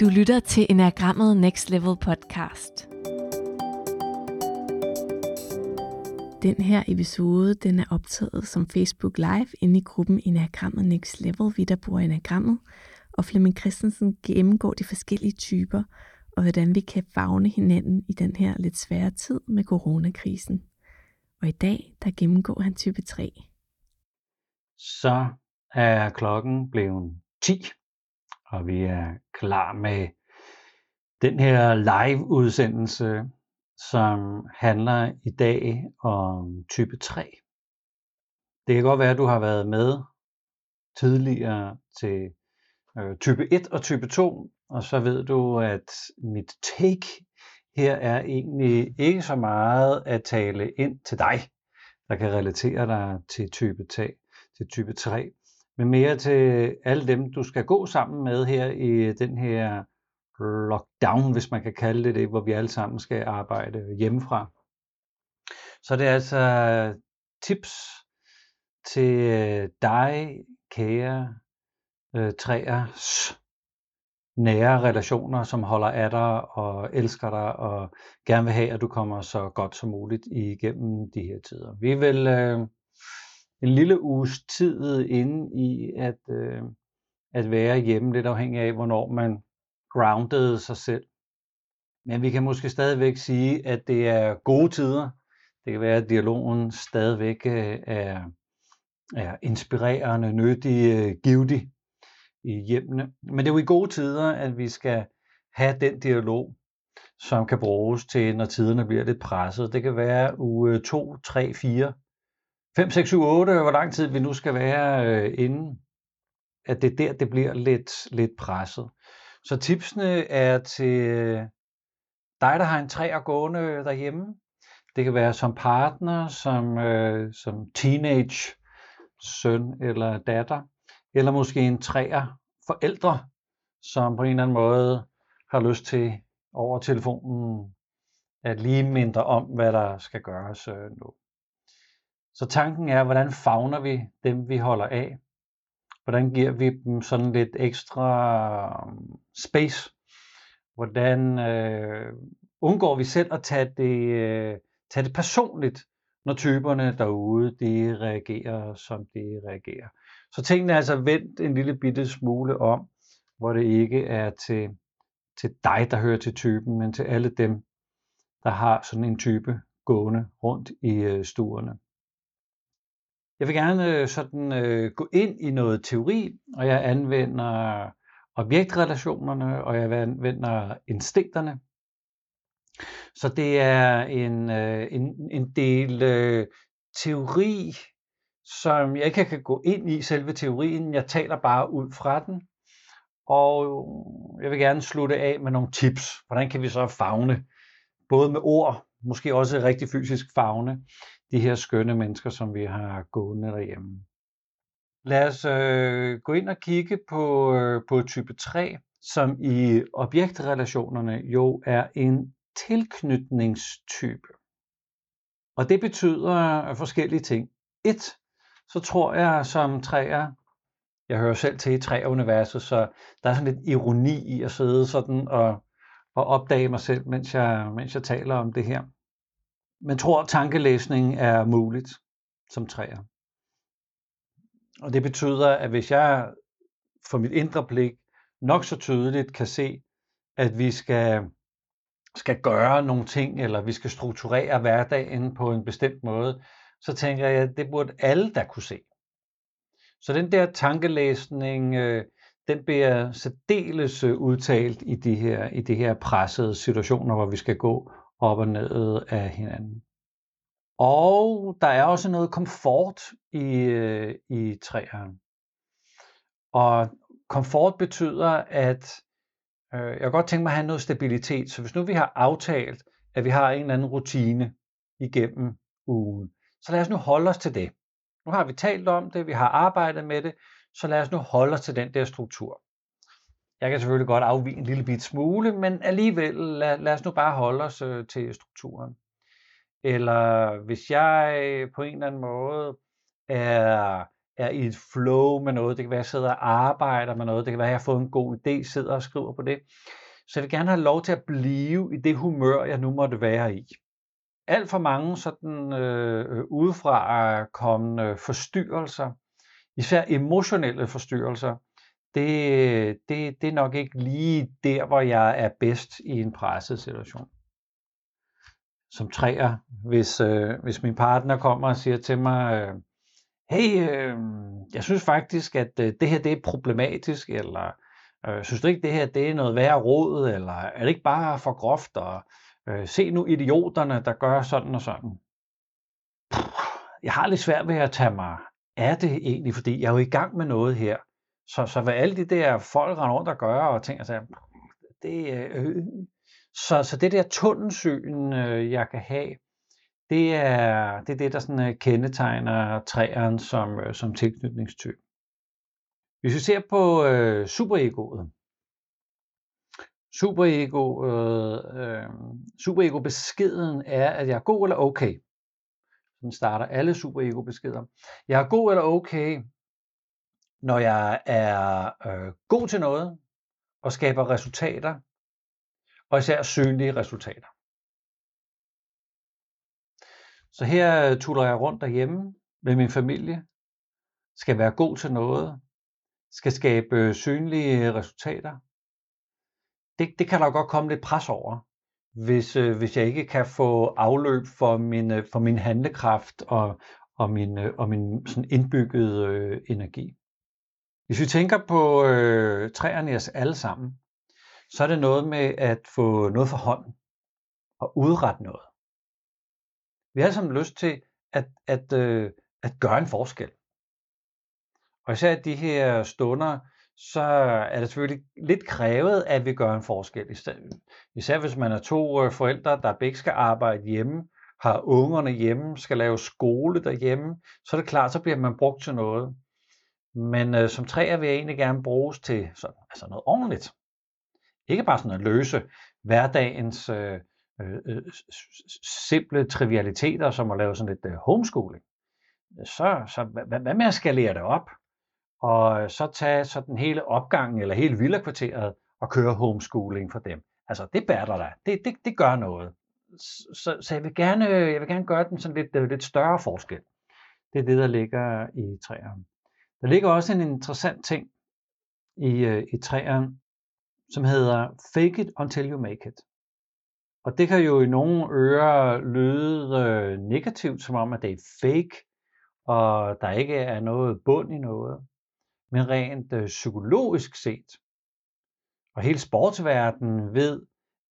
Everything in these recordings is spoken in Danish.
Du lytter til Enagrammet Next Level podcast. Den her episode den er optaget som Facebook Live inde i gruppen Enagrammet Next Level, vi der bruger Enagrammet, og Flemming Christensen gennemgår de forskellige typer, og hvordan vi kan fagne hinanden i den her lidt svære tid med coronakrisen. Og i dag, der gennemgår han type 3. Så er klokken blevet 10, og vi er klar med den her live-udsendelse, som handler i dag om type 3. Det kan godt være, at du har været med tidligere til øh, type 1 og type 2, og så ved du, at mit take her er egentlig ikke så meget at tale ind til dig, der kan relatere dig til type, til type 3, men mere til alle dem, du skal gå sammen med her i den her lockdown, hvis man kan kalde det det, hvor vi alle sammen skal arbejde hjemmefra. Så det er altså tips til øh, dig, kære øh, træers nære relationer, som holder af dig og elsker dig og gerne vil have, at du kommer så godt som muligt igennem de her tider. Vi vil øh, en lille uges tid inde i at, øh, at være hjemme, lidt afhængig af, hvornår man groundede sig selv. Men vi kan måske stadigvæk sige, at det er gode tider. Det kan være, at dialogen stadigvæk øh, er, er inspirerende, nyttig, øh, givtig i hjemmene. Men det er jo i gode tider, at vi skal have den dialog, som kan bruges til, når tiderne bliver lidt presset. Det kan være uge 2, 3, 4, 5, 6, 7, 8, hvor lang tid vi nu skal være øh, inden, at det der, det bliver lidt, lidt presset. Så tipsene er til øh, dig, der har en træer gående derhjemme. Det kan være som partner, som, øh, som teenage søn eller datter, eller måske en træer forældre, som på en eller anden måde har lyst til over telefonen at lige mindre om, hvad der skal gøres øh, nu. Så tanken er, hvordan fagner vi dem, vi holder af? Hvordan giver vi dem sådan lidt ekstra øhm, space? Hvordan øh, undgår vi selv at tage det, øh, tage det personligt, når typerne derude de reagerer, som de reagerer? Så tingene er altså vendt en lille bitte smule om, hvor det ikke er til, til dig, der hører til typen, men til alle dem, der har sådan en type gående rundt i øh, stuerne. Jeg vil gerne øh, sådan øh, gå ind i noget teori, og jeg anvender objektrelationerne, og jeg anvender instinkterne. Så det er en, øh, en, en del øh, teori, som jeg ikke kan gå ind i selve teorien. Jeg taler bare ud fra den. Og jeg vil gerne slutte af med nogle tips. Hvordan kan vi så fagne, både med ord, måske også rigtig fysisk fagne, de her skønne mennesker, som vi har gående derhjemme. Lad os øh, gå ind og kigge på, øh, på type 3, som i objektrelationerne jo er en tilknytningstype. Og det betyder forskellige ting. Et, så tror jeg som træer, jeg hører selv til i træuniverset, så der er sådan lidt ironi i at sidde sådan og, og opdage mig selv, mens jeg, mens jeg taler om det her man tror, at tankelæsning er muligt som træer. Og det betyder, at hvis jeg for mit indre blik nok så tydeligt kan se, at vi skal, skal gøre nogle ting, eller vi skal strukturere hverdagen på en bestemt måde, så tænker jeg, at det burde alle der kunne se. Så den der tankelæsning, øh, den bliver særdeles øh, udtalt i de her, i de her pressede situationer, hvor vi skal gå op og ned af hinanden. Og der er også noget komfort i, øh, i træerne. Og komfort betyder, at øh, jeg kan godt tænke mig at have noget stabilitet. Så hvis nu vi har aftalt, at vi har en eller anden rutine igennem ugen, så lad os nu holde os til det. Nu har vi talt om det, vi har arbejdet med det, så lad os nu holde os til den der struktur. Jeg kan selvfølgelig godt afvige en lille bit smule, men alligevel lad, lad os nu bare holde os øh, til strukturen. Eller hvis jeg på en eller anden måde er er i et flow med noget. Det kan være, at jeg sidder og arbejder med noget. Det kan være, at jeg har fået en god idé, sidder og skriver på det. Så jeg vil gerne have lov til at blive i det humør, jeg nu måtte være i. Alt for mange sådan øh, udefra kommende forstyrrelser, især emotionelle forstyrrelser, det, det, det er nok ikke lige der, hvor jeg er bedst i en presset situation. Som træer, hvis, øh, hvis min partner kommer og siger til mig, øh, hey, øh, jeg synes faktisk, at øh, det her det er problematisk, eller øh, synes du ikke, det her det er noget værre råd, eller er det ikke bare for groft, og øh, se nu idioterne, der gør sådan og sådan. Jeg har lidt svært ved at tage mig af det egentlig, fordi jeg er jo i gang med noget her. Så, så hvad alle de der folk render rundt og gør og tænker sig, det, øh, så, så det der tunnelsyn, øh, jeg kan have, det er det, er det der sådan, øh, kendetegner træeren som, øh, som tilknytningstype. Hvis vi ser på øh, superegoet, superego, øh, superego beskeden er, at jeg er god eller okay. Sådan starter alle superego beskeder. Jeg er god eller okay, når jeg er øh, god til noget og skaber resultater, og især synlige resultater. Så her tuller jeg rundt derhjemme med min familie, skal være god til noget, skal skabe synlige resultater. Det, det kan der godt komme lidt pres over, hvis, øh, hvis jeg ikke kan få afløb for min, øh, for min handlekraft og, og min, øh, og min sådan indbyggede øh, energi. Hvis vi tænker på øh, træerne i os alle sammen, så er det noget med at få noget for hånden og udrette noget. Vi har alle sammen lyst til at, at, øh, at gøre en forskel. Og især i de her stunder, så er det selvfølgelig lidt krævet, at vi gør en forskel. Især hvis man er to øh, forældre, der begge skal arbejde hjemme, har ungerne hjemme, skal lave skole derhjemme, så er det klart, så bliver man brugt til noget. Men øh, som træer vil jeg egentlig gerne bruges til sådan, altså noget ordentligt. Ikke bare sådan at løse hverdagens øh, øh, øh simple trivialiteter, som at lave sådan lidt øh, homeschooling. Så, så hvad, hvad med at skalere det op? Og så tage sådan hele opgangen eller hele villakvarteret og køre homeschooling for dem. Altså det bærer der. Det, det, det gør noget. Så, så jeg, vil gerne, øh, jeg vil gerne gøre den sådan lidt, øh, lidt større forskel. Det er det, der ligger i træerne. Der ligger også en interessant ting i, øh, i træerne, som hedder fake it until you make it. Og det kan jo i nogle ører lyde øh, negativt, som om at det er fake, og der ikke er noget bund i noget. Men rent øh, psykologisk set, og hele sportsverdenen ved,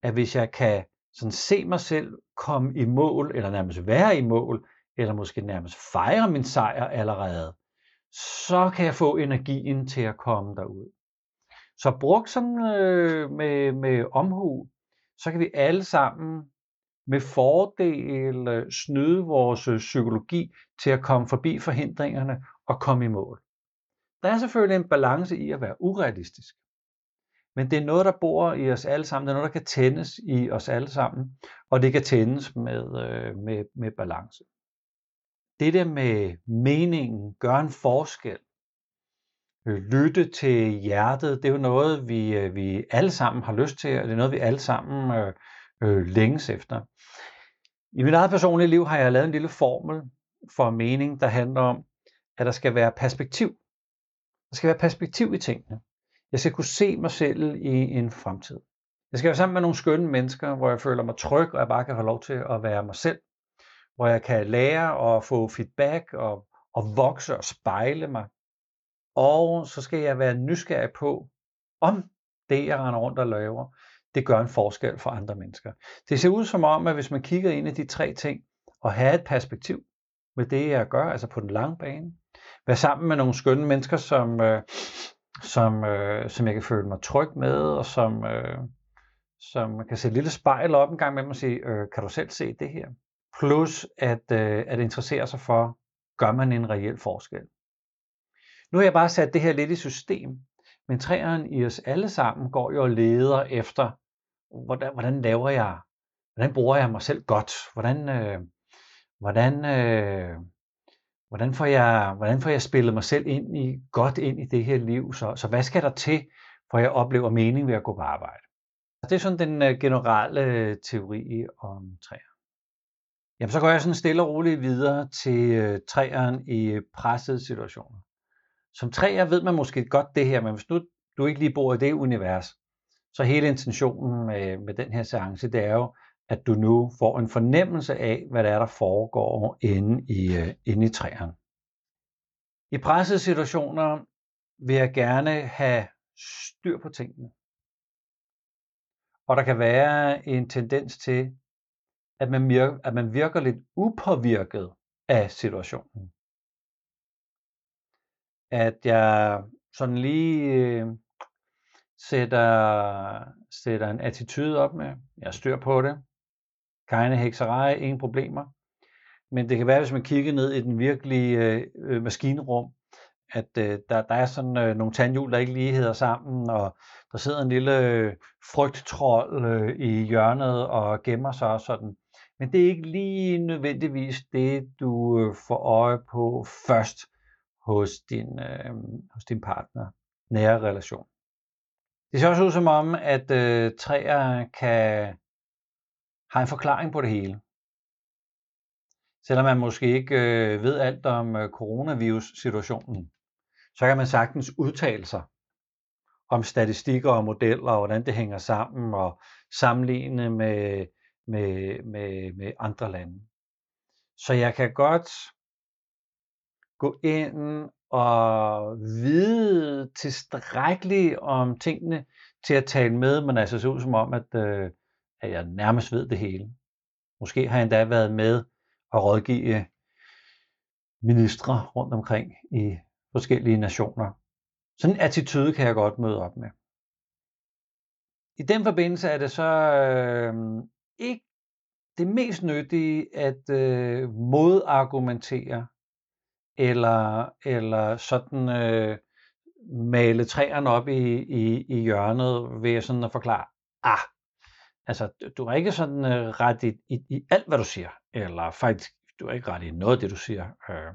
at hvis jeg kan sådan se mig selv komme i mål, eller nærmest være i mål, eller måske nærmest fejre min sejr allerede, så kan jeg få energien til at komme derud. Så brugt sådan øh, med, med omhu, så kan vi alle sammen med fordel øh, snyde vores øh, psykologi til at komme forbi forhindringerne og komme i mål. Der er selvfølgelig en balance i at være urealistisk. Men det er noget, der bor i os alle sammen. Det er noget, der kan tændes i os alle sammen. Og det kan tændes med, øh, med, med balance det der med meningen, gør en forskel, lytte til hjertet, det er jo noget, vi, øh, vi alle sammen har lyst til, og det er noget, vi alle sammen øh, øh, længes efter. I mit eget personlige liv har jeg lavet en lille formel for mening, der handler om, at der skal være perspektiv. Der skal være perspektiv i tingene. Jeg skal kunne se mig selv i en fremtid. Jeg skal være sammen med nogle skønne mennesker, hvor jeg føler mig tryg, og jeg bare kan have lov til at være mig selv hvor jeg kan lære og få feedback og, og vokse og spejle mig. Og så skal jeg være nysgerrig på, om det, jeg render rundt og laver, det gør en forskel for andre mennesker. Det ser ud som om, at hvis man kigger ind i de tre ting, og have et perspektiv med det, jeg gør, altså på den lange bane, være sammen med nogle skønne mennesker, som, øh, som, øh, som jeg kan føle mig tryg med, og som, øh, som man kan se et lille spejl op en gang med mig og sige, øh, kan du selv se det her? Plus at, øh, at interessere sig for, gør man en reel forskel. Nu har jeg bare sat det her lidt i system, men træeren i os alle sammen går jo og leder efter, hvordan, hvordan laver jeg, hvordan bruger jeg mig selv godt, hvordan, øh, hvordan, øh, hvordan får jeg, hvordan får jeg spillet mig selv ind i, godt ind i det her liv? Så, så hvad skal der til, for jeg oplever mening ved at gå på arbejde? Det er sådan den øh, generelle øh, teori om træer. Jamen, så går jeg sådan stille og roligt videre til uh, træeren i pressede situationer. Som træer ved man måske godt det her, men hvis nu du ikke lige bor i det univers, så hele intentionen med, med den her seance, det er jo, at du nu får en fornemmelse af, hvad der er, der foregår inde i, øh, inde i træerne. I pressede situationer vil jeg gerne have styr på tingene. Og der kan være en tendens til, at man, virker, at man virker lidt upåvirket af situationen. At jeg sådan lige øh, sætter, sætter en attitude op med, jeg styr på det, keine hekserej, ingen problemer. Men det kan være, hvis man kigger ned i den virkelige øh, øh, maskinrum, at øh, der, der er sådan øh, nogle tandhjul, der ikke lige hedder sammen, og der sidder en lille øh, frygttrold øh, i hjørnet og gemmer sig og sådan. Men det er ikke lige nødvendigvis det, du øh, får øje på først hos din, øh, hos din partner, nære relation. Det ser også ud som om, at øh, træer kan have en forklaring på det hele. Selvom man måske ikke øh, ved alt om øh, coronavirus-situationen, så kan man sagtens udtale sig om statistikker og modeller, og hvordan det hænger sammen, og sammenligne med, med, med, med andre lande. Så jeg kan godt gå ind og vide tilstrækkeligt om tingene til at tale med, men altså så ud som om, at, øh, at jeg nærmest ved det hele. Måske har jeg endda været med og rådgive ministre rundt omkring i forskellige nationer. Sådan en attitude kan jeg godt møde op med. I den forbindelse er det så øh, ikke det mest nyttige at øh, modargumentere eller, eller sådan øh, male træerne op i, i, i hjørnet ved sådan at forklare, ah, altså du er ikke sådan øh, ret i, i, i alt, hvad du siger, eller faktisk, du er ikke ret i noget af det, du siger. Øh,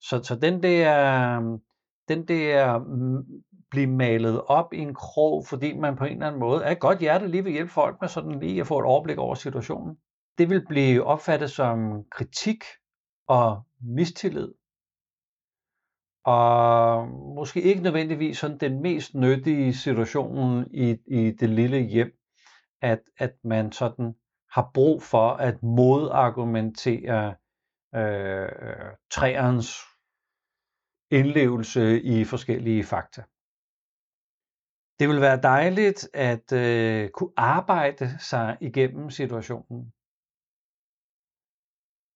så, så den der, den der mm, blive malet op i en krog, fordi man på en eller anden måde er godt hjerte lige vil hjælpe folk med sådan lige at få et overblik over situationen. Det vil blive opfattet som kritik og mistillid. Og måske ikke nødvendigvis sådan den mest nyttige situation i, i det lille hjem, at, at man sådan har brug for at modargumentere øh, øh træernes indlevelse i forskellige fakta. Det vil være dejligt at øh, kunne arbejde sig igennem situationen.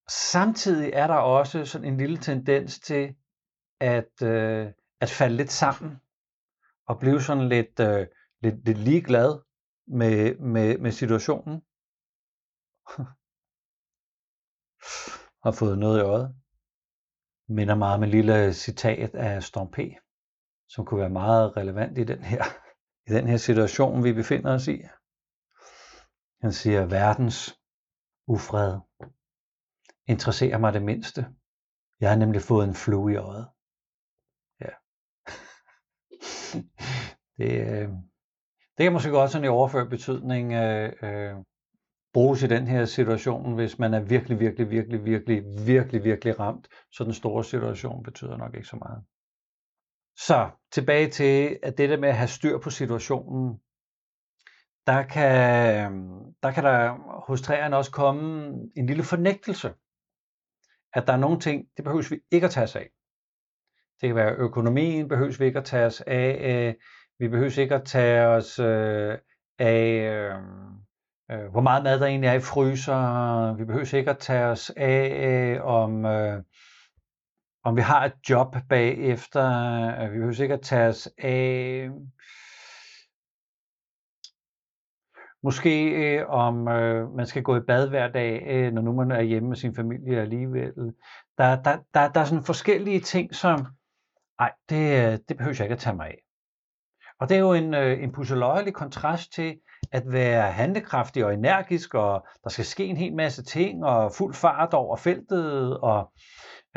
Samtidig er der også sådan en lille tendens til at, øh, at falde lidt sammen og blive sådan lidt, øh, lidt, lidt ligeglad med, med, med situationen. har fået noget i øjet minder meget om et lille citat af Storm P., som kunne være meget relevant i den her, i den her situation, vi befinder os i. Han siger, verdens ufred interesserer mig det mindste. Jeg har nemlig fået en flue i øjet. Ja. det, øh, det kan måske godt sådan i overført betydning øh, øh, bruges i den her situation, hvis man er virkelig, virkelig, virkelig, virkelig, virkelig, virkelig ramt. Så den store situation betyder nok ikke så meget. Så tilbage til, at det der med at have styr på situationen, der kan, der kan der hos træerne også komme en lille fornægtelse. At der er nogle ting, det behøves vi ikke at tage os af. Det kan være økonomien, behøves vi ikke at tage os af. Øh, vi behøves ikke at tage os øh, af øh, øh hvor meget mad der egentlig er i fryser. Vi behøves ikke at tage os af, øh, om, øh, om vi har et job bagefter. Øh, vi behøver sikkert at tage os af, måske øh, om øh, man skal gå i bad hver dag, øh, når nu man er hjemme med sin familie alligevel. Der, der, der, der er sådan forskellige ting, som, nej, det, øh, det behøver jeg ikke at tage mig af. Og det er jo en, øh, en pusseløjelig kontrast til, at være handlekraftig og energisk, og der skal ske en hel masse ting, og fuld fart over feltet, og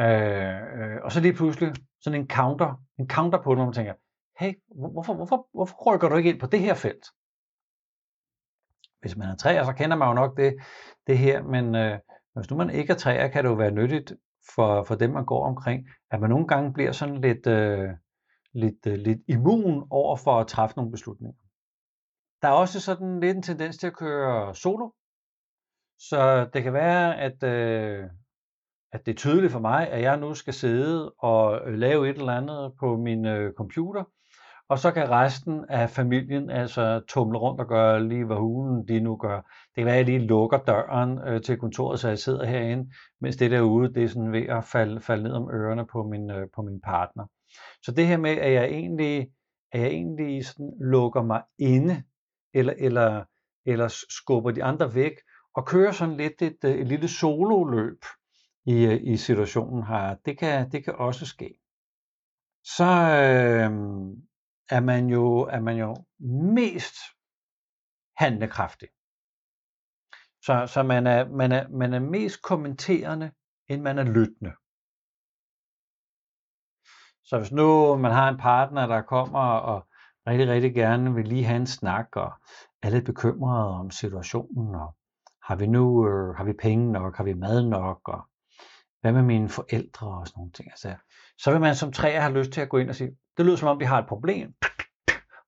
Øh, øh, og så lige pludselig sådan en counter, en counter på det, hvor man tænker, hey, hvorfor, hvorfor, hvorfor rykker du ikke ind på det her felt? Hvis man er træer, så kender man jo nok det, det her, men øh, hvis nu man ikke er træer, kan det jo være nyttigt for, for dem, man går omkring, at man nogle gange bliver sådan lidt, øh, lidt, øh, lidt immun over for at træffe nogle beslutninger. Der er også sådan lidt en tendens til at køre solo, så det kan være, at, øh, at det er tydeligt for mig, at jeg nu skal sidde og øh, lave et eller andet på min øh, computer, og så kan resten af familien altså tumle rundt og gøre lige, hvad hulen de nu gør. Det kan være, at jeg lige lukker døren øh, til kontoret, så jeg sidder herinde, mens det derude, det er sådan ved at falde, falde ned om ørerne på min, øh, på min partner. Så det her med, at jeg egentlig, at jeg egentlig sådan lukker mig inde, eller, eller, eller skubber de andre væk, og kører sådan lidt et, øh, et lille sololøb i, øh, i situationen her, det kan, det kan også ske. Så, øh, er man jo, er man jo mest handlekraftig. Så, så man, er, man, er, man er mest kommenterende, end man er lyttende. Så hvis nu man har en partner, der kommer og rigtig, rigtig gerne vil lige have en snak, og er lidt bekymret om situationen, og har vi nu øh, har vi penge nok, har vi mad nok, og hvad med mine forældre og sådan nogle ting. Altså, så vil man som træer have lyst til at gå ind og sige, det lyder som om, vi har et problem.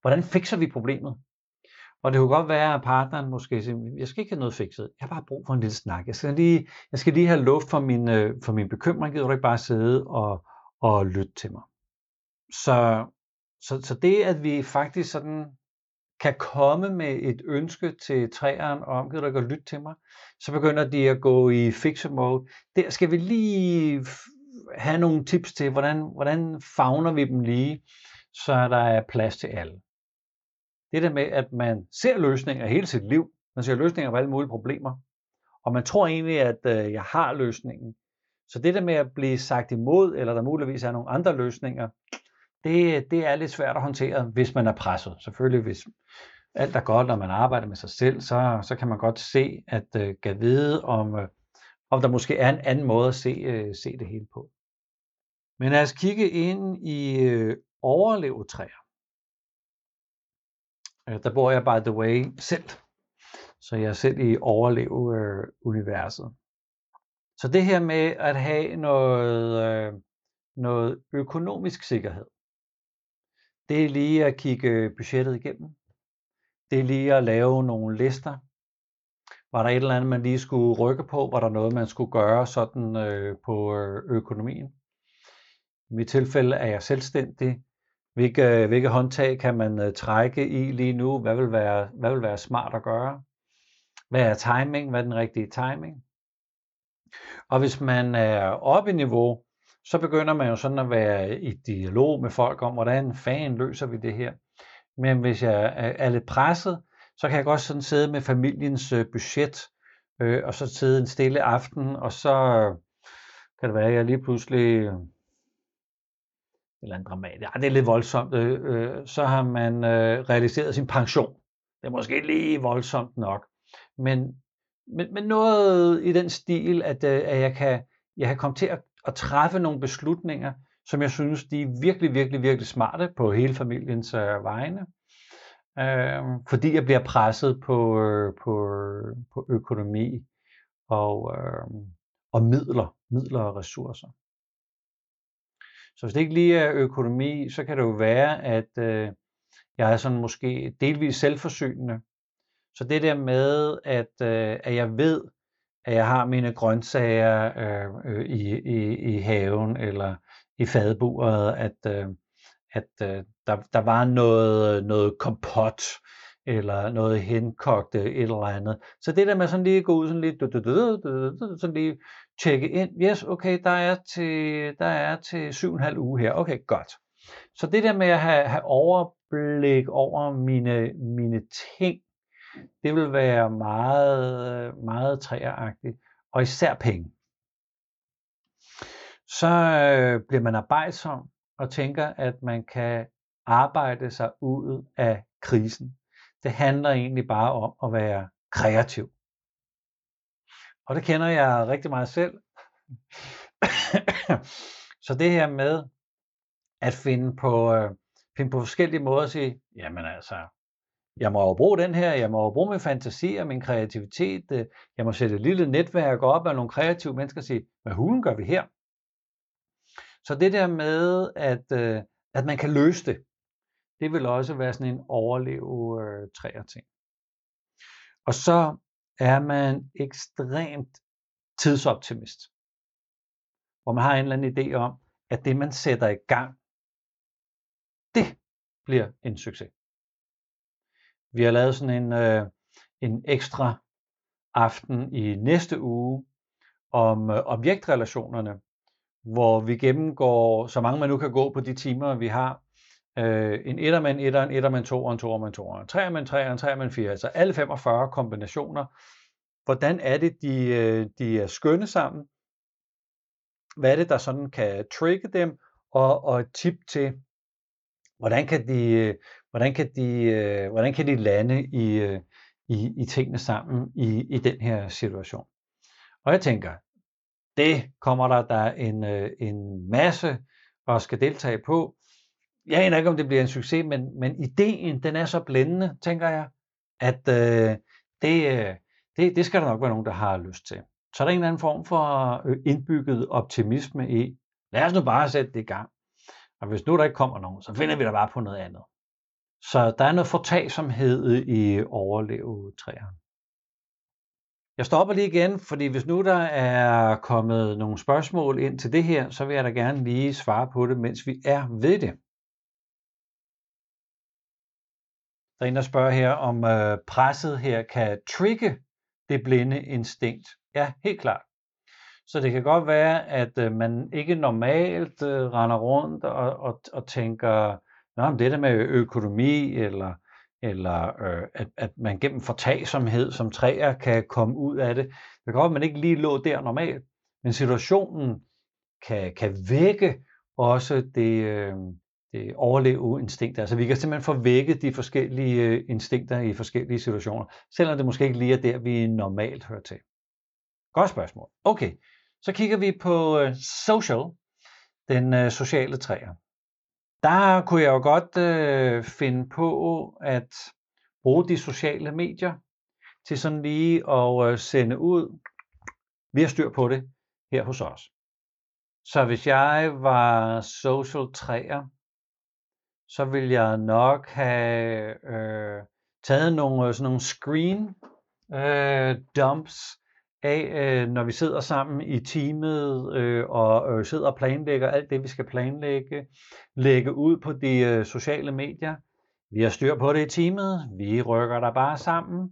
Hvordan fikser vi problemet? Og det kunne godt være, at partneren måske siger, jeg skal ikke have noget fikset, jeg har bare brug for en lille snak. Jeg skal lige, jeg skal lige have luft for min, øh, for min bekymring, gider du ikke bare sidde og, og lytte til mig. Så, så, så det, at vi faktisk sådan kan komme med et ønske til træeren om, gider du ikke lytte til mig, så begynder de at gå i fixer mode. Der skal vi lige have nogle tips til, hvordan, hvordan fagner vi dem lige, så der er plads til alle. Det der med, at man ser løsninger hele sit liv, man ser løsninger på alle mulige problemer, og man tror egentlig, at øh, jeg har løsningen. Så det der med at blive sagt imod, eller der muligvis er nogle andre løsninger, det, det er lidt svært at håndtere, hvis man er presset. Selvfølgelig, hvis alt er godt, når man arbejder med sig selv, så, så kan man godt se, at øh, kan vide, om, øh, om der måske er en anden måde at se, øh, se det hele på. Men lad os kigge ind i øh, overlevetræer. Øh, der bor jeg by the way selv. Så jeg er selv i overleve-universet. Øh, så det her med at have noget, øh, noget økonomisk sikkerhed, det er lige at kigge budgettet igennem. Det er lige at lave nogle lister. Var der et eller andet, man lige skulle rykke på? Var der noget, man skulle gøre sådan øh, på øh, økonomien? I mit tilfælde er jeg selvstændig. Hvilke, hvilke håndtag kan man øh, trække i lige nu? Hvad vil, være, hvad vil være smart at gøre? Hvad er timing? Hvad er den rigtige timing? Og hvis man er oppe i niveau, så begynder man jo sådan at være i dialog med folk om, hvordan fanden løser vi det her. Men hvis jeg er lidt presset, så kan jeg godt sådan sidde med familiens øh, budget, øh, og så sidde en stille aften, og så øh, kan det være, at jeg lige pludselig øh, eller en dramatisk, ja, det er lidt voldsomt, øh, øh, så har man øh, realiseret sin pension. Det er måske lige voldsomt nok. Men, men, men noget i den stil, at, øh, at jeg, kan, jeg kan komme til at, at træffe nogle beslutninger, som jeg synes, de er virkelig, virkelig, virkelig smarte på hele familiens øh, vegne. Øh, fordi jeg bliver presset på, øh, på, på økonomi og, øh, og midler, midler og ressourcer. Så hvis det ikke lige er økonomi, så kan det jo være, at øh, jeg er sådan måske delvis selvforsynende. Så det der med, at, øh, at jeg ved, at jeg har mine grøntsager øh, øh, i, i, i haven eller i fadburet, at, øh, at øh, der, der var noget, noget kompot eller noget henkogte øh, et eller andet. Så det der med sådan lige at gå ud sådan lige, sådan lige tjekke ind, yes, okay, der er til, der er til syv og en halv uge her, okay, godt. Så det der med at have, have overblik over mine, mine ting, det vil være meget, øh, meget træeragtigt, og især penge. Så øh, bliver man arbejdsom og tænker, at man kan arbejde sig ud af krisen. Det handler egentlig bare om at være kreativ. Og det kender jeg rigtig meget selv. så det her med at finde på, øh, finde på forskellige måder at sige, jamen altså, jeg må jo bruge den her, jeg må jo bruge min fantasi og min kreativitet, øh, jeg må sætte et lille netværk op af nogle kreative mennesker og sige, hvad hulen gør vi her? Så det der med, at, øh, at man kan løse det, det vil også være sådan en overleve øh, træer ting. Og så er man ekstremt tidsoptimist. Hvor man har en eller anden idé om, at det man sætter i gang, det bliver en succes. Vi har lavet sådan en, øh, en ekstra aften i næste uge om øh, objektrelationerne, hvor vi gennemgår så mange man nu kan gå på de timer, vi har. Øh, en ettermand, etteren, ettermand, toeren, toeren, toeren, treermand, treeren, treermand, fire, altså alle 45 kombinationer. Hvordan er det, de, øh, de er skønne sammen? Hvad er det, der sådan kan trigge dem? Og, og et tip til, hvordan kan de, hvordan kan de, øh, hvordan kan de lande i, øh, i, i tingene sammen i, i den her situation. Og jeg tænker, det kommer der der en, øh, en masse og skal deltage på. Jeg aner ikke, om det bliver en succes, men, men ideen, den er så blændende, tænker jeg, at øh, det, det, det skal der nok være nogen, der har lyst til. Så er der en eller anden form for indbygget optimisme i, lad os nu bare sætte det i gang. Og hvis nu der ikke kommer nogen, så finder vi da bare på noget andet. Så der er noget fortagsomhed i overlevetræerne. Jeg stopper lige igen, fordi hvis nu der er kommet nogle spørgsmål ind til det her, så vil jeg da gerne lige svare på det, mens vi er ved det. Der er en, der spørger her, om øh, presset her kan trigge det blinde instinkt. Ja, helt klart. Så det kan godt være, at øh, man ikke normalt øh, render rundt og, og, og tænker, Nå, men det der med økonomi, eller, eller øh, at, at man gennem fortagsomhed som træer kan komme ud af det. Det kan godt at man ikke lige lå der normalt, men situationen kan, kan vække også det, øh, det overleve instinkt. Altså vi kan simpelthen få vækket de forskellige øh, instinkter i forskellige situationer, selvom det måske ikke lige er der, vi normalt hører til. Godt spørgsmål. Okay, så kigger vi på øh, social, den øh, sociale træer der kunne jeg jo godt øh, finde på at bruge de sociale medier til sådan lige at øh, sende ud. Vi har styr på det her hos os. Så hvis jeg var social træer, så vil jeg nok have øh, taget nogle, øh, sådan nogle screen øh, dumps af, øh, når vi sidder sammen i teamet øh, og øh, sidder og planlægger alt det, vi skal planlægge, lægge ud på de øh, sociale medier. Vi har styr på det i teamet. Vi rykker der bare sammen.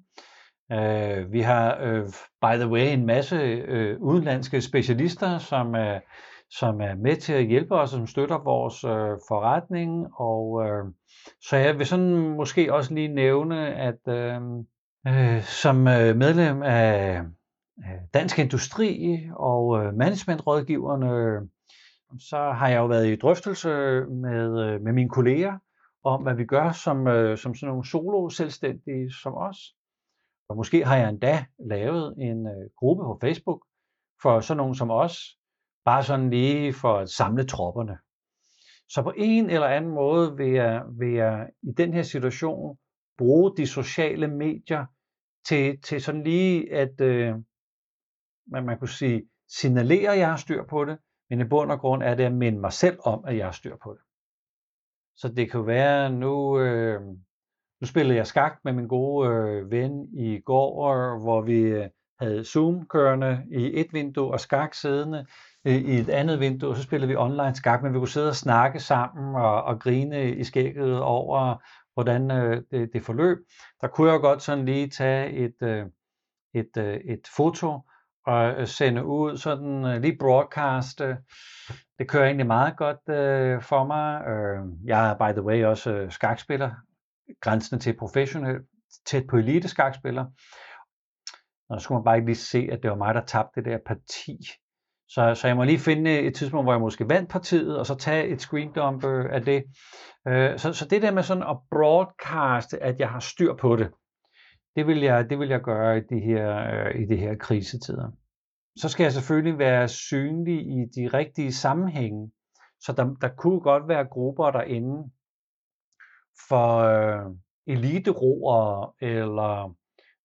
Øh, vi har, øh, by the way, en masse øh, udenlandske specialister, som øh, som er med til at hjælpe os, som støtter vores øh, forretning. Og øh, så jeg vil sådan måske også lige nævne, at øh, øh, som øh, medlem af Dansk Industri og øh, managementrådgiverne, øh, så har jeg jo været i drøftelse med, øh, med mine kolleger om, hvad vi gør som, øh, som sådan nogle solo-selvstændige som os. Og måske har jeg endda lavet en gruppe på Facebook for sådan nogle som os, bare sådan lige for at samle tropperne. Så på en eller anden måde vil jeg, vil jeg i den her situation bruge de sociale medier til, til sådan lige at, øh, men man kunne sige, signalerer at jeg har styr på det, men i bund og grund er det at minde mig selv om, at jeg har styr på det. Så det kan være, nu, øh, nu spillede jeg skak med min gode øh, ven i går, hvor vi øh, havde Zoom kørende i et vindue og skak siddende øh, i et andet vindue, og så spillede vi online skak, men vi kunne sidde og snakke sammen og, og grine i skægget over, hvordan øh, det, det forløb. Der kunne jeg godt sådan lige tage et, øh, et, øh, et foto at øh, sende ud, sådan øh, lige broadcaste. Det kører egentlig meget godt øh, for mig. Øh, jeg er by the way også øh, skakspiller, grænsen til professionel, tæt på elite skakspiller. Og så skulle man bare ikke lige se, at det var mig, der tabte det der parti. Så, så jeg må lige finde øh, et tidspunkt, hvor jeg måske vandt partiet, og så tage et screendump øh, af det. Øh, så, så det der med sådan at broadcaste, at jeg har styr på det, det vil jeg, det vil jeg gøre i de her, øh, i de her krisetider. så skal jeg selvfølgelig være synlig i de rigtige sammenhænge. Så der, der kunne godt være grupper derinde for øh, eliteroere, eller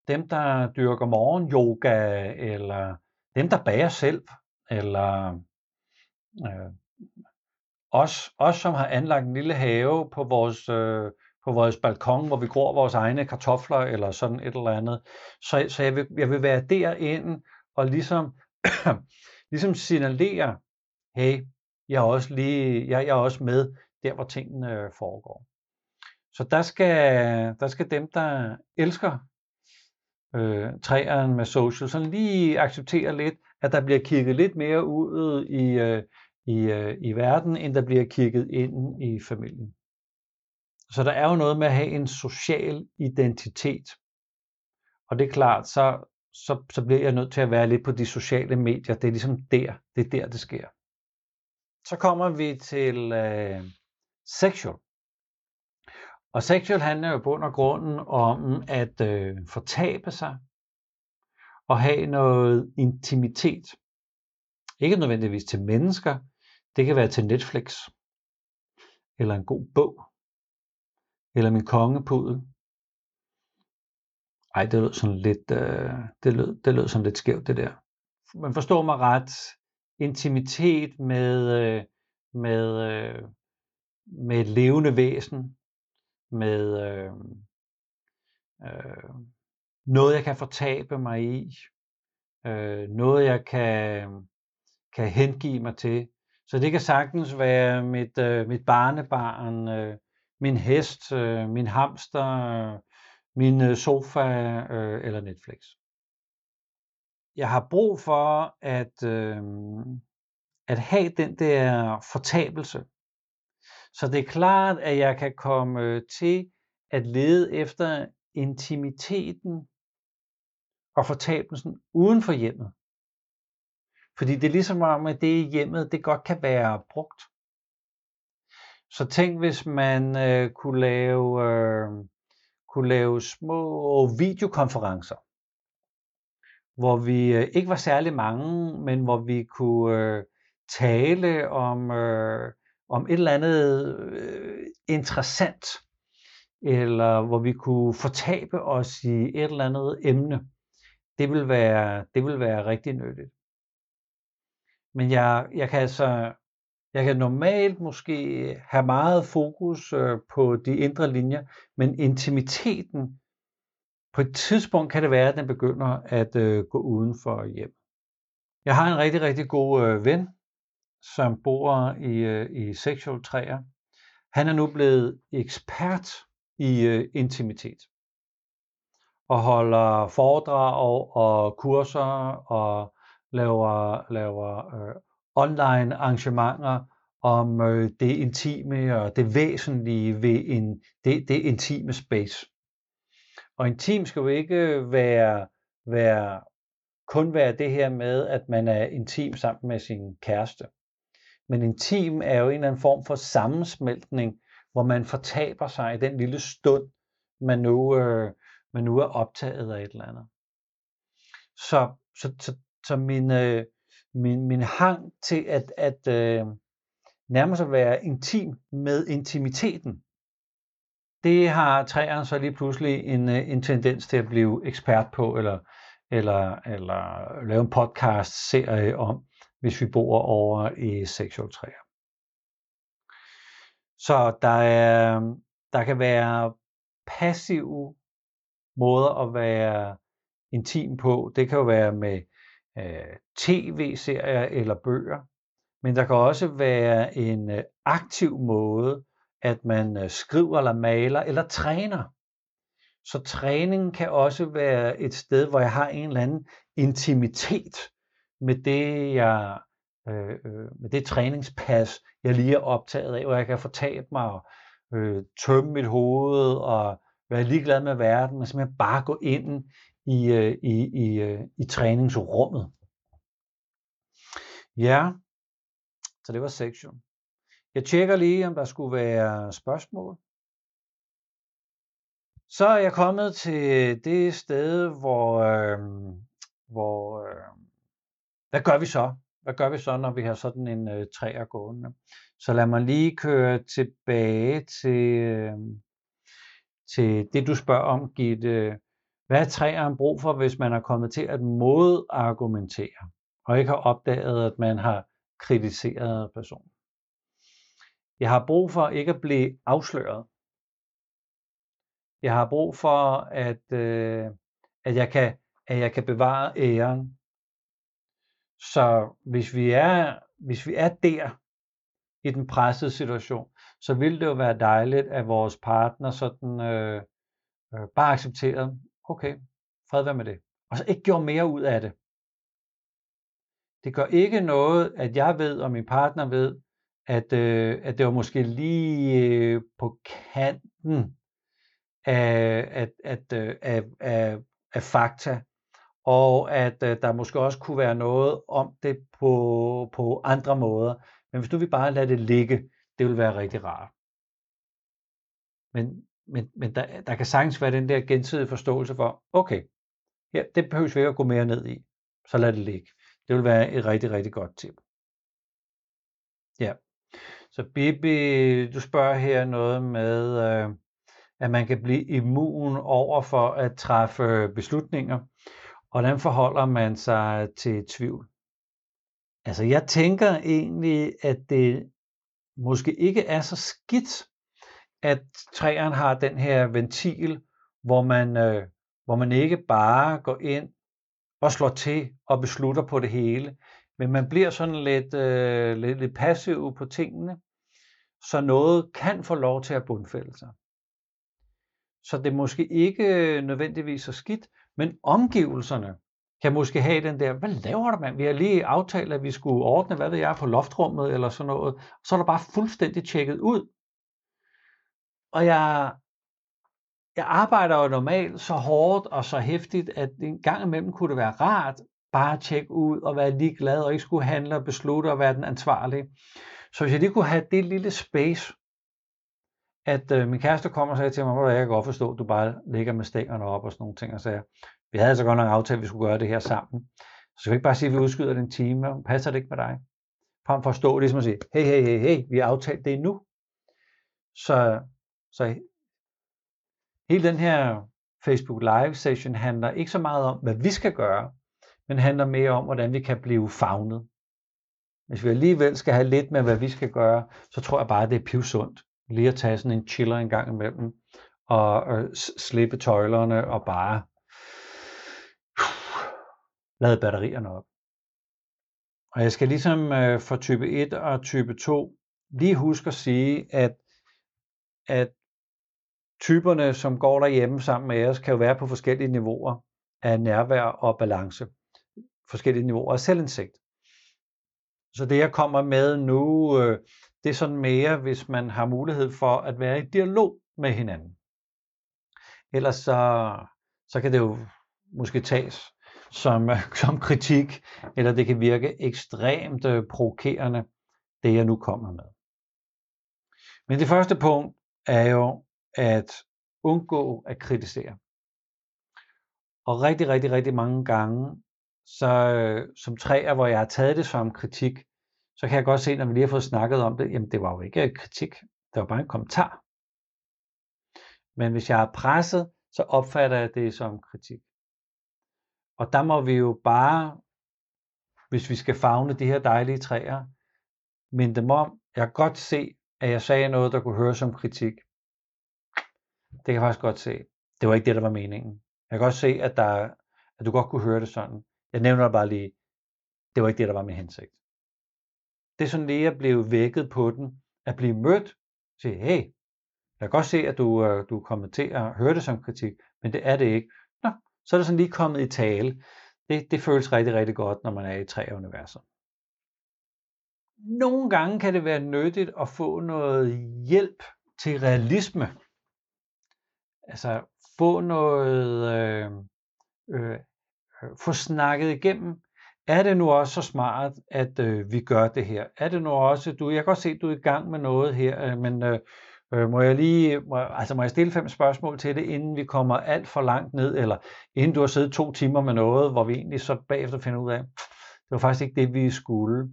dem, der dyrker morgenyoga, eller dem, der bager selv, eller øh, os, os, som har anlagt en lille have på vores, øh, på vores balkon, hvor vi gror vores egne kartofler, eller sådan et eller andet. Så, så jeg, vil, jeg vil være derinde og ligesom, ligesom signalere, hey, jeg er også lige, jeg, jeg er også med der, hvor tingene øh, foregår. Så der skal, der skal dem, der elsker øh, træerne med social, sådan lige acceptere lidt, at der bliver kigget lidt mere ud i, øh, i, øh, i verden, end der bliver kigget ind i familien. Så der er jo noget med at have en social identitet. Og det er klart, så, så, så bliver jeg nødt til at være lidt på de sociale medier. Det er ligesom der, det er der, det sker. Så kommer vi til øh, sexual. Og sexual handler jo på bund og grunden om at øh, fortabe sig og have noget intimitet. Ikke nødvendigvis til mennesker, det kan være til Netflix, eller en god bog, eller min kongepudel. Ej, det lød sådan lidt, øh, det lød, det lød sådan lidt skævt, det der. Man forstår mig ret. Intimitet med, øh, med, øh, med et levende væsen, med øh, øh, noget, jeg kan fortabe mig i, øh, noget, jeg kan, kan hengive mig til. Så det kan sagtens være mit, øh, mit barnebarn, øh, min hest, øh, min hamster, øh, min øh, sofa øh, eller Netflix. Jeg har brug for at, øh, at have den der fortabelse. Så det er klart, at jeg kan komme øh, til at lede efter intimiteten og fortabelsen uden for hjemmet. Fordi det er ligesom om, at det i hjemmet, det godt kan være brugt. Så tænk, hvis man øh, kunne, lave, øh, kunne lave små videokonferencer, hvor vi øh, ikke var særlig mange, men hvor vi kunne øh, tale om, øh, om et eller andet øh, interessant, eller hvor vi kunne fortabe os i et eller andet emne. Det vil være, det vil være rigtig nyttigt. Men jeg, jeg kan altså jeg kan normalt måske have meget fokus øh, på de indre linjer, men intimiteten, på et tidspunkt kan det være, at den begynder at øh, gå uden for hjem. Jeg har en rigtig, rigtig god øh, ven, som bor i, øh, i sexual træer. Han er nu blevet ekspert i øh, intimitet og holder foredrag og kurser og laver, laver øh, online arrangementer om øh, det intime og det væsentlige ved en, det, det intime space. Og intim skal jo ikke være, være kun være det her med, at man er intim sammen med sin kæreste. Men intim er jo en eller anden form for sammensmeltning, hvor man fortaber sig i den lille stund, man nu, øh, man nu er optaget af et eller andet. Så, så, så, så min, øh, min, min hang til at, at øh, nærmest at være intim med intimiteten, det har træerne så lige pludselig en, øh, en tendens til at blive ekspert på, eller, eller, eller lave en podcast-serie om, hvis vi bor over i seksualtræer. Så der, er, der kan være passive måder at være intim på. Det kan jo være med øh, tv-serier eller bøger. Men der kan også være en øh, aktiv måde, at man øh, skriver eller maler eller træner. Så træning kan også være et sted, hvor jeg har en eller anden intimitet med det, jeg, øh, øh, med det træningspas, jeg lige er optaget af, hvor jeg kan fortabe mig og øh, tømme mit hoved og være ligeglad med verden, men simpelthen bare gå ind i, øh, i, i, øh, i træningsrummet. Ja, så det var section. Jeg tjekker lige, om der skulle være spørgsmål. Så er jeg kommet til det sted, hvor, øh, hvor, øh, hvad gør vi så? Hvad gør vi så, når vi har sådan en øh, træer gående? Så lad mig lige køre tilbage til, øh, til det, du spørger om, Gitte. Hvad er træeren brug for, hvis man er kommet til at modargumentere, og ikke har opdaget, at man har kritiseret personen? Jeg har brug for ikke at blive afsløret. Jeg har brug for, at, øh, at, jeg kan, at jeg kan bevare æren. Så hvis vi er, hvis vi er der i den pressede situation, så vil det jo være dejligt, at vores partner sådan øh, øh, bare accepterede, okay, fred være med det. Og så ikke gjorde mere ud af det. Det gør ikke noget, at jeg ved, og min partner ved, at, øh, at det var måske lige øh, på kanten af, at, at, øh, af, af, af fakta, og at øh, der måske også kunne være noget om det på, på andre måder. Men hvis du vil bare lade det ligge, det vil være rigtig rart. Men, men, men der, der kan sagtens være den der gensidige forståelse for, okay, ja, det behøver vi ikke at gå mere ned i, så lad det ligge. Det vil være et rigtig, rigtig godt tip. Ja. Så Bibi, du spørger her noget med, øh, at man kan blive immun over for at træffe beslutninger. Hvordan forholder man sig til tvivl? Altså, jeg tænker egentlig, at det måske ikke er så skidt, at træerne har den her ventil, hvor man, øh, hvor man ikke bare går ind og slår til og beslutter på det hele, men man bliver sådan lidt, øh, lidt, lidt passiv på tingene, så noget kan få lov til at bundfælde sig. Så det er måske ikke nødvendigvis så skidt, men omgivelserne kan måske have den der, hvad laver du mand? Vi har lige aftalt, at vi skulle ordne, hvad ved jeg, på loftrummet eller sådan noget. Så er der bare fuldstændig tjekket ud. Og jeg, jeg arbejder jo normalt så hårdt og så hæftigt, at en gang imellem kunne det være rart bare at tjekke ud og være lige glad og ikke skulle handle og beslutte og være den ansvarlige. Så hvis jeg lige kunne have det lille space, at øh, min kæreste kommer og sagde til mig, hvor jeg kan godt forstå, at du bare ligger med stængerne op og sådan nogle ting, og sagde, vi havde altså godt nok aftalt, at vi skulle gøre det her sammen. Så skal vi ikke bare sige, at vi udskyder den time, passer det ikke med dig? Frem for at stå ligesom og sige, hey, hey, hey, hey, vi har aftalt det nu. Så, så hele den her Facebook Live session handler ikke så meget om, hvad vi skal gøre, men handler mere om, hvordan vi kan blive fagnet. Hvis vi alligevel skal have lidt med, hvad vi skal gøre, så tror jeg bare, det er pivsundt. Lige at tage sådan en chiller en gang imellem, og, øh, og slippe tøjlerne, og bare uh, lade batterierne op. Og jeg skal ligesom øh, for type 1 og type 2 lige huske at sige, at, at typerne, som går derhjemme sammen med os, kan jo være på forskellige niveauer af nærvær og balance. Forskellige niveauer af selvindsigt. Så det, jeg kommer med nu, øh, det er sådan mere, hvis man har mulighed for at være i dialog med hinanden. Ellers så, så kan det jo måske tages som, som kritik, eller det kan virke ekstremt øh, provokerende, det jeg nu kommer med. Men det første punkt er jo at undgå at kritisere. Og rigtig, rigtig, rigtig mange gange, så øh, som træer, hvor jeg har taget det som kritik, så kan jeg godt se, når vi lige har fået snakket om det, jamen det var jo ikke øh, kritik, det var bare en kommentar. Men hvis jeg er presset, så opfatter jeg det som kritik. Og der må vi jo bare, hvis vi skal fagne de her dejlige træer, minde dem om, jeg kan godt se, at jeg sagde noget, der kunne høres som kritik. Det kan jeg faktisk godt se. Det var ikke det, der var meningen. Jeg kan godt se, at, der, at du godt kunne høre det sådan. Jeg nævner bare lige, det var ikke det, der var med hensigt. Det er sådan lige at blive vækket på den, at blive mødt, sige, hey, jeg kan godt se, at du, øh, du kommer til at høre det som kritik, men det er det ikke. Nå, så er det sådan lige kommet i tale. Det, det føles rigtig, rigtig godt, når man er i tre universer. Nogle gange kan det være nyttigt at få noget hjælp til realisme. Altså få noget, øh, øh, øh, få snakket igennem, er det nu også så smart, at øh, vi gør det her? Er det nu også, du, jeg kan godt se, at du er i gang med noget her, øh, men øh, øh må jeg lige, må, altså må jeg stille fem spørgsmål til det, inden vi kommer alt for langt ned, eller inden du har siddet to timer med noget, hvor vi egentlig så bagefter finder ud af, Det var faktisk ikke det, vi skulle.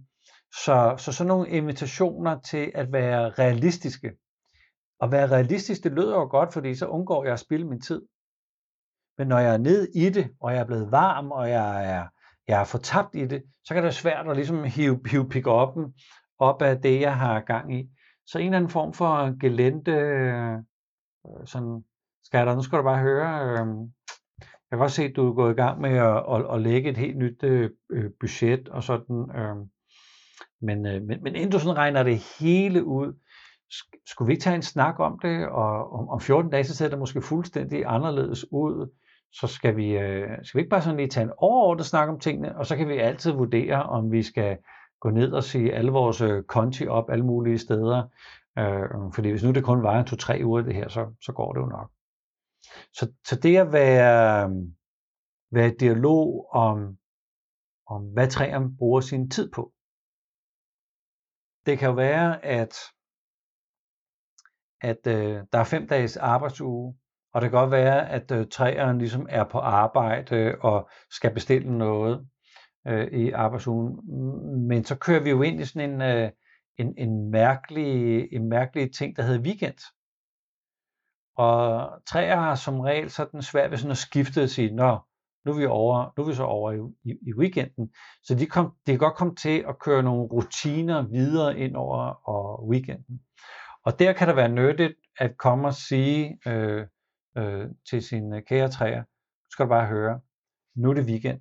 Så, så sådan nogle invitationer til at være realistiske. Og være realistisk, det lyder jo godt, fordi så undgår jeg at spille min tid. Men når jeg er ned i det, og jeg er blevet varm, og jeg er, jeg er fortabt i det, så kan det være svært at ligesom hive, hive pick upen op af det, jeg har gang i. Så en eller anden form for gelente, øh, sådan, skal der, nu skal du bare høre, øh, jeg kan godt se, at du er gået i gang med at, at, at lægge et helt nyt øh, øh budget og sådan. Øh, men, øh, men, men inden du sådan regner det hele ud, skulle vi ikke tage en snak om det, og om, om 14 dage, så ser det måske fuldstændig anderledes ud. Så skal vi, øh, skal vi ikke bare sådan lige tage en overordnet snak om tingene, og så kan vi altid vurdere, om vi skal gå ned og sige alle vores øh, konti op alle mulige steder. Øh, fordi hvis nu det kun var to-tre uger det her, så, så går det jo nok. Så, så det at være, øh, være i dialog om, om, hvad træerne bruger sin tid på. Det kan jo være, at, at øh, der er fem dages arbejdsuge, og det kan godt være, at øh, træerne ligesom er på arbejde og skal bestille noget øh, i arbejdsugen. Men så kører vi jo ind i sådan en, øh, en, en, mærkelig, en mærkelig ting, der hedder weekend. Og træer har som regel sådan svært ved sådan at skifte og sige, nå, nu er vi, over, nu er vi så over i, i, i weekenden. Så de, kom, de kan godt komme til at køre nogle rutiner videre ind over og weekenden. Og der kan det være nyttigt at komme og sige øh, øh, til sine øh, kære træer, du skal bare høre, nu er det weekend.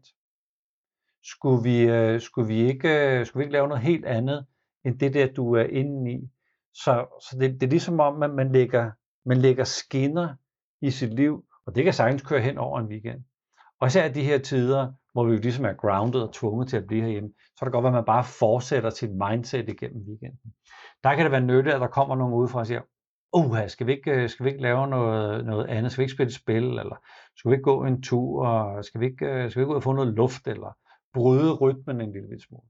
Skulle vi, øh, skulle vi, ikke, øh, skulle vi ikke lave noget helt andet, end det der, du er inde i? Så, så det, det er ligesom om, at man lægger, man lægger skinner i sit liv, og det kan sagtens køre hen over en weekend. Og især de her tider, hvor vi jo ligesom er grounded og tvunget til at blive herhjemme, så er det godt, at man bare fortsætter sit mindset igennem weekenden. Der kan det være nyttigt, at der kommer nogen udefra og siger, uha, skal vi ikke, øh, skal vi ikke lave noget, noget andet? Skal vi ikke spille et spil? Eller skal vi ikke gå en tur? Og skal vi ikke, øh, skal vi ikke ud og få noget luft? Eller bryde rytmen en lille smule?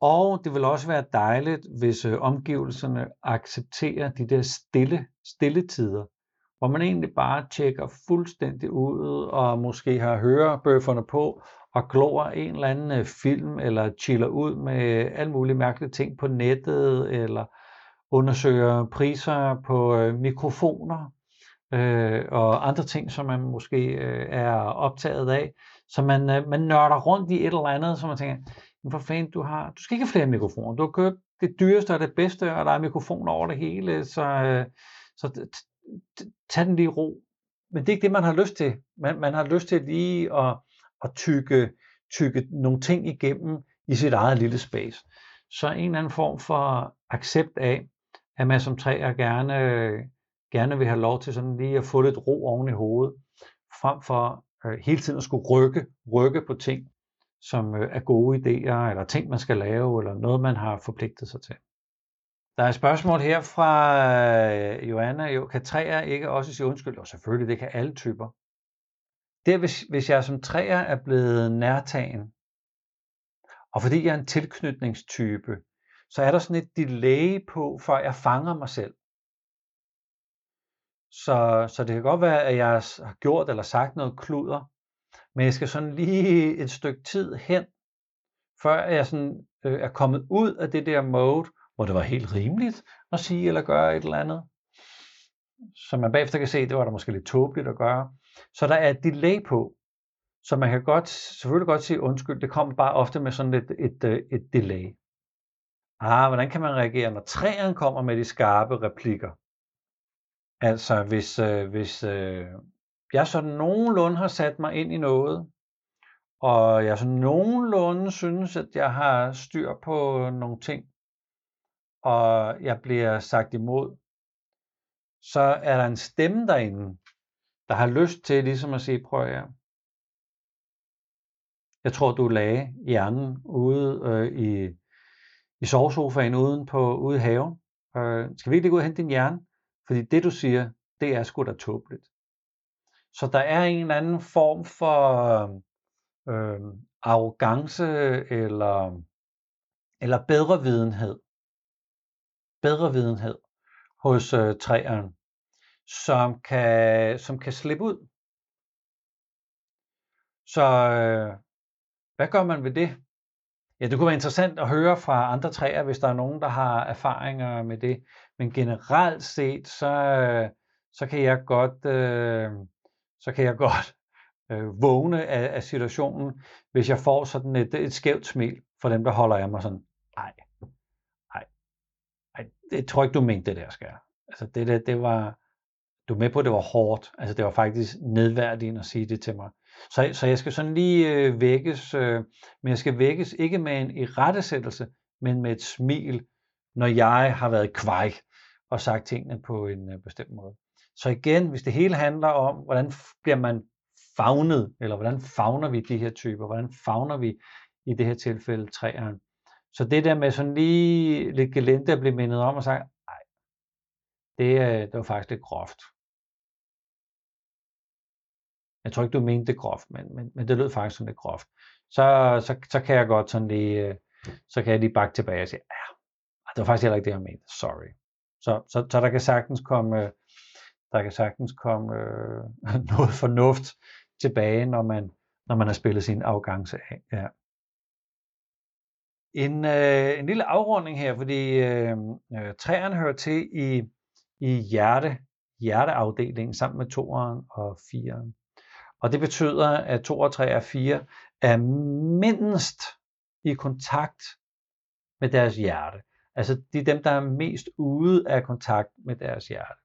Og det vil også være dejligt, hvis øh, omgivelserne accepterer de der stille, stille tider, hvor man egentlig bare tjekker fuldstændig ud, og måske har hørebøfferne på, og glor en eller anden øh, film, eller chiller ud med alle mulige mærkelige ting på nettet, eller undersøger priser på øh, mikrofoner, øh, og andre ting, som man måske øh, er optaget af. Så man, øh, man nørder rundt i et eller andet, så man tænker, for fanden, du, har, du skal ikke have flere mikrofoner. Du har købt det dyreste og det bedste, og der er mikrofoner over det hele, så, øh, så tag den lige ro. Men det er ikke det, man har lyst til. Man, man har lyst til lige at, at tykke, tykke nogle ting igennem i sit eget lille space. Så en eller anden form for accept af, at man som træer gerne, gerne vil have lov til sådan lige at få lidt ro oven i hovedet, frem for øh, hele tiden at skulle rykke, rykke på ting, som øh, er gode idéer, eller ting, man skal lave, eller noget, man har forpligtet sig til. Der er et spørgsmål her fra øh, Joanna. Jo, kan træer ikke også sige undskyld? Og selvfølgelig, det kan alle typer. Det er, hvis, hvis jeg som træer er blevet nærtagen, og fordi jeg er en tilknytningstype, så er der sådan et delay på, før jeg fanger mig selv. Så, så det kan godt være, at jeg har gjort eller sagt noget kluder, men jeg skal sådan lige et stykke tid hen, før jeg sådan, øh, er kommet ud af det der mode, hvor det var helt rimeligt at sige eller gøre et eller andet. Så man bagefter kan se, det var der måske lidt tåbeligt at gøre. Så der er et delay på. Så man kan godt, selvfølgelig godt sige undskyld, det kommer bare ofte med sådan et, et, øh, et, delay. Ah, hvordan kan man reagere, når træerne kommer med de skarpe replikker? Altså, hvis, øh, hvis øh, jeg så nogenlunde har sat mig ind i noget, og jeg så nogenlunde synes, at jeg har styr på nogle ting, og jeg bliver sagt imod, så er der en stemme derinde, der har lyst til ligesom at sige, prøv at jeg tror, du lagde hjernen ude øh, i, i sovesofaen uden på ude i haven. Øh, skal vi ikke gå ud og hente din hjerne? Fordi det, du siger, det er sgu da tåbeligt. Så der er en eller anden form for øh, arrogance eller, eller bedre videnhed. Bedre videnhed hos øh, træeren, som kan, som kan slippe ud. Så øh, hvad gør man ved det? ja, det kunne være interessant at høre fra andre træer, hvis der er nogen, der har erfaringer med det. Men generelt set, så, øh, så kan jeg godt, øh, så kan jeg godt øh, vågne af, af situationen, hvis jeg får sådan et, et skævt smil for dem, der holder af mig sådan, ej, ej, ej, det tror ikke, du mente det der, skal Altså det, det, det var, du er med på, at det var hårdt. Altså det var faktisk nedværdigende at sige det til mig. Så, så jeg skal sådan lige øh, vækkes, øh, men jeg skal vækkes ikke med en irettesættelse, men med et smil, når jeg har været kvej og sagt tingene på en øh, bestemt måde. Så igen, hvis det hele handler om, hvordan bliver man fagnet, eller hvordan fagner vi de her typer, hvordan fagner vi i det her tilfælde træerne. Så det der med sådan lige lidt gelente at blive mindet om og sagt, nej, det, det var faktisk lidt groft. Jeg tror ikke, du mente det groft, men, men, men det lød faktisk sådan lidt groft. Så, så, så kan jeg godt sådan lige, øh, så kan jeg lige bakke tilbage og sige, ja, ah, det var faktisk heller ikke det, jeg mente. Sorry. Så, så, så der kan sagtens komme, øh, der kan sagtens komme øh, noget fornuft tilbage, når man, når man har spillet sin afgangse af. Ja. En, øh, en lille afrunding her, fordi øh, øh, træerne hører til i, i hjerte, hjerteafdelingen sammen med toeren og fireren. Og det betyder, at 2 og 3 og 4 er mindst i kontakt med deres hjerte. Altså de er dem, der er mest ude af kontakt med deres hjerte.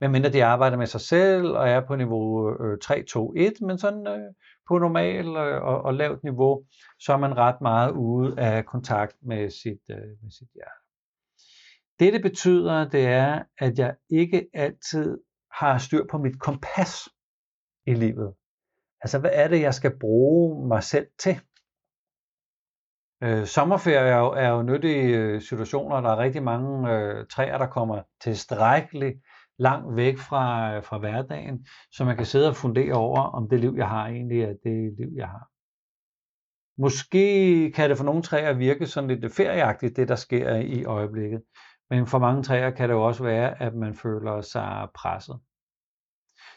Men mindre de arbejder med sig selv og er på niveau 3, 2, 1, men sådan øh, på normal øh, og, og lavt niveau, så er man ret meget ude af kontakt med sit, øh, med sit hjerte. Det det betyder, det er, at jeg ikke altid har styr på mit kompas i livet. Altså, hvad er det, jeg skal bruge mig selv til? Øh, sommerferie er jo, er jo nyttige øh, situationer. Der er rigtig mange øh, træer, der kommer tilstrækkeligt langt væk fra, øh, fra hverdagen, så man kan sidde og fundere over, om det liv, jeg har, egentlig er det liv, jeg har. Måske kan det for nogle træer virke sådan lidt ferieagtigt, det der sker i øjeblikket. Men for mange træer kan det jo også være, at man føler sig presset.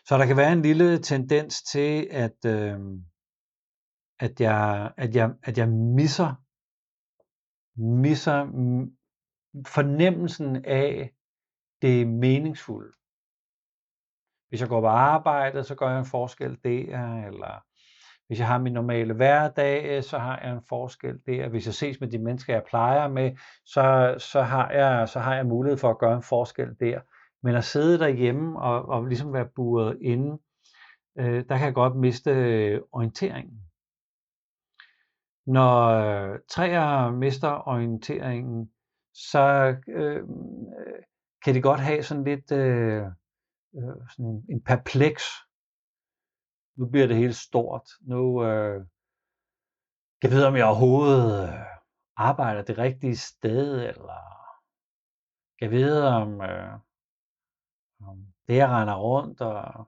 Så der kan være en lille tendens til, at, øh, at, jeg, at, jeg, at jeg misser, misser mm, fornemmelsen af det meningsfulde. Hvis jeg går på arbejde, så gør jeg en forskel der, eller hvis jeg har min normale hverdag, så har jeg en forskel der. Hvis jeg ses med de mennesker, jeg plejer med, så, så, har, jeg, så har jeg mulighed for at gøre en forskel der. Men at sidde derhjemme og, og ligesom være buret inde, øh, der kan jeg godt miste øh, orienteringen. Når øh, træer mister orienteringen, så øh, kan det godt have sådan lidt øh, øh, sådan en, en perpleks. Nu bliver det helt stort. Nu øh, kan jeg vide, om jeg overhovedet arbejder det rigtige sted, eller kan jeg vide, om, øh, det jeg render rundt og,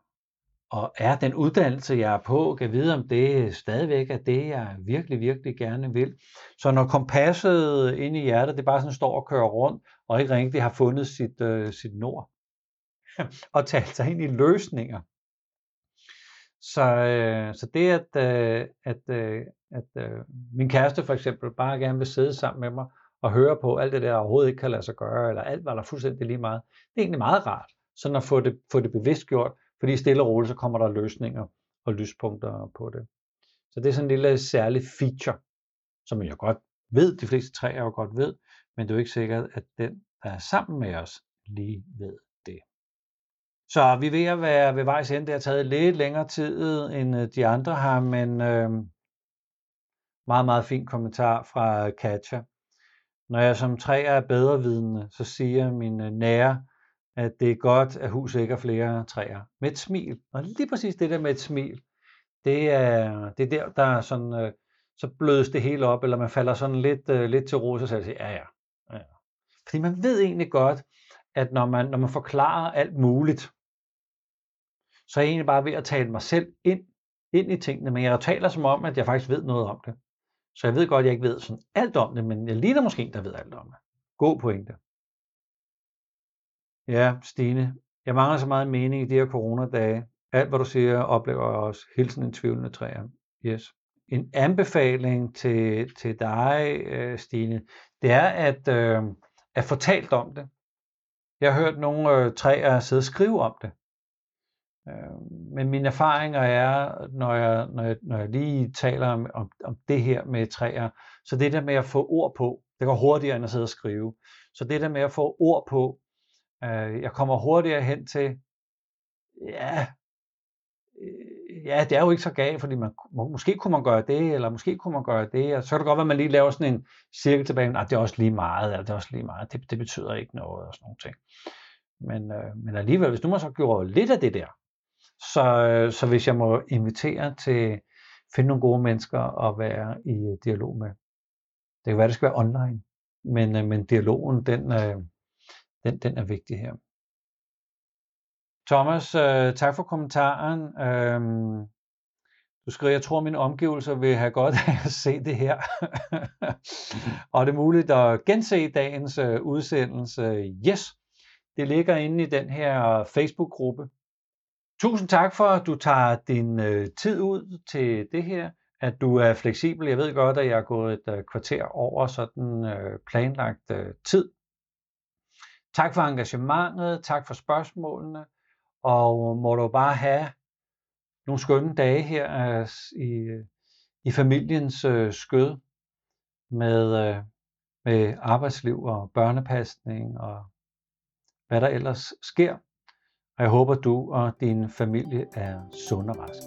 og er den uddannelse, jeg er på, kan vide, om det stadigvæk er det, jeg virkelig, virkelig gerne vil. Så når kompasset inde i hjertet, det bare sådan står og kører rundt, og ikke rigtig har fundet sit, øh, sit nord, og talt sig ind i løsninger. Så, øh, så det, at, øh, at, øh, at øh, min kæreste for eksempel bare gerne vil sidde sammen med mig, og høre på alt det der overhovedet ikke kan lade sig gøre, eller alt, hvad der er fuldstændig lige meget, det er egentlig meget rart sådan at få det, få det bevidst gjort, fordi stille og roligt, så kommer der løsninger og lyspunkter på det. Så det er sådan en lille særlig feature, som jeg godt ved, de fleste træer jo godt ved, men det er jo ikke sikkert, at den, der er sammen med os, lige ved det. Så vi er ved at være ved vejs ende. Det har taget lidt længere tid, end øh, de andre har, men øh, meget, meget fin kommentar fra Katja. Når jeg som træer er bedrevidende, så siger min øh, nære at det er godt, at huset ikke har flere træer. Med et smil. Og lige præcis det der med et smil, det er, det er der, der er sådan, øh, så blødes det hele op, eller man falder sådan lidt, øh, lidt til ro, og siger ja, ja, ja. Fordi man ved egentlig godt, at når man, når man forklarer alt muligt, så er jeg egentlig bare ved at tale mig selv ind, ind i tingene, men jeg taler som om, at jeg faktisk ved noget om det. Så jeg ved godt, at jeg ikke ved sådan alt om det, men jeg ligner måske en, der ved alt om det. God pointe. Ja, Stine, jeg mangler så meget mening i de her coronadage. Alt, hvad du siger, oplever jeg også. Hilsen en tvivlende træer. Yes. en anbefaling til, til dig, øh, Stine, det er at, øh, at få talt om det. Jeg har hørt nogle øh, træer sidde og skrive om det. Øh, men mine erfaringer er, når jeg, når jeg, når jeg lige taler om, om, om det her med træer, så det der med at få ord på, det går hurtigere end at sidde og skrive. Så det der med at få ord på, øh, jeg kommer hurtigere hen til, ja, øh, ja, det er jo ikke så galt, fordi man, måske kunne man gøre det, eller måske kunne man gøre det, og så kan det godt være, at man lige laver sådan en cirkel tilbage, nej, ah, det er også lige meget, eller det er også lige meget, det, det betyder ikke noget, og sådan nogle ting. Men, øh, men alligevel, hvis du må så gjorde lidt af det der, så, øh, så hvis jeg må invitere til finde nogle gode mennesker at være i dialog med. Det kan være, det skal være online, men, øh, men dialogen, den, øh, den, den er vigtig her. Thomas, øh, tak for kommentaren. Øhm, du skriver, jeg tror, mine omgivelser vil have godt af at se det her. og det er muligt at gense dagens øh, udsendelse. Yes, det ligger inde i den her Facebook-gruppe. Tusind tak for, at du tager din øh, tid ud til det her, at du er fleksibel. Jeg ved godt, at jeg er gået et øh, kvarter over sådan øh, planlagt øh, tid. Tak for engagementet, tak for spørgsmålene, og må du bare have nogle skønne dage her øh, i, i familiens øh, skød med, øh, med arbejdsliv og børnepasning og hvad der ellers sker. Og jeg håber, du og din familie er sund og rask.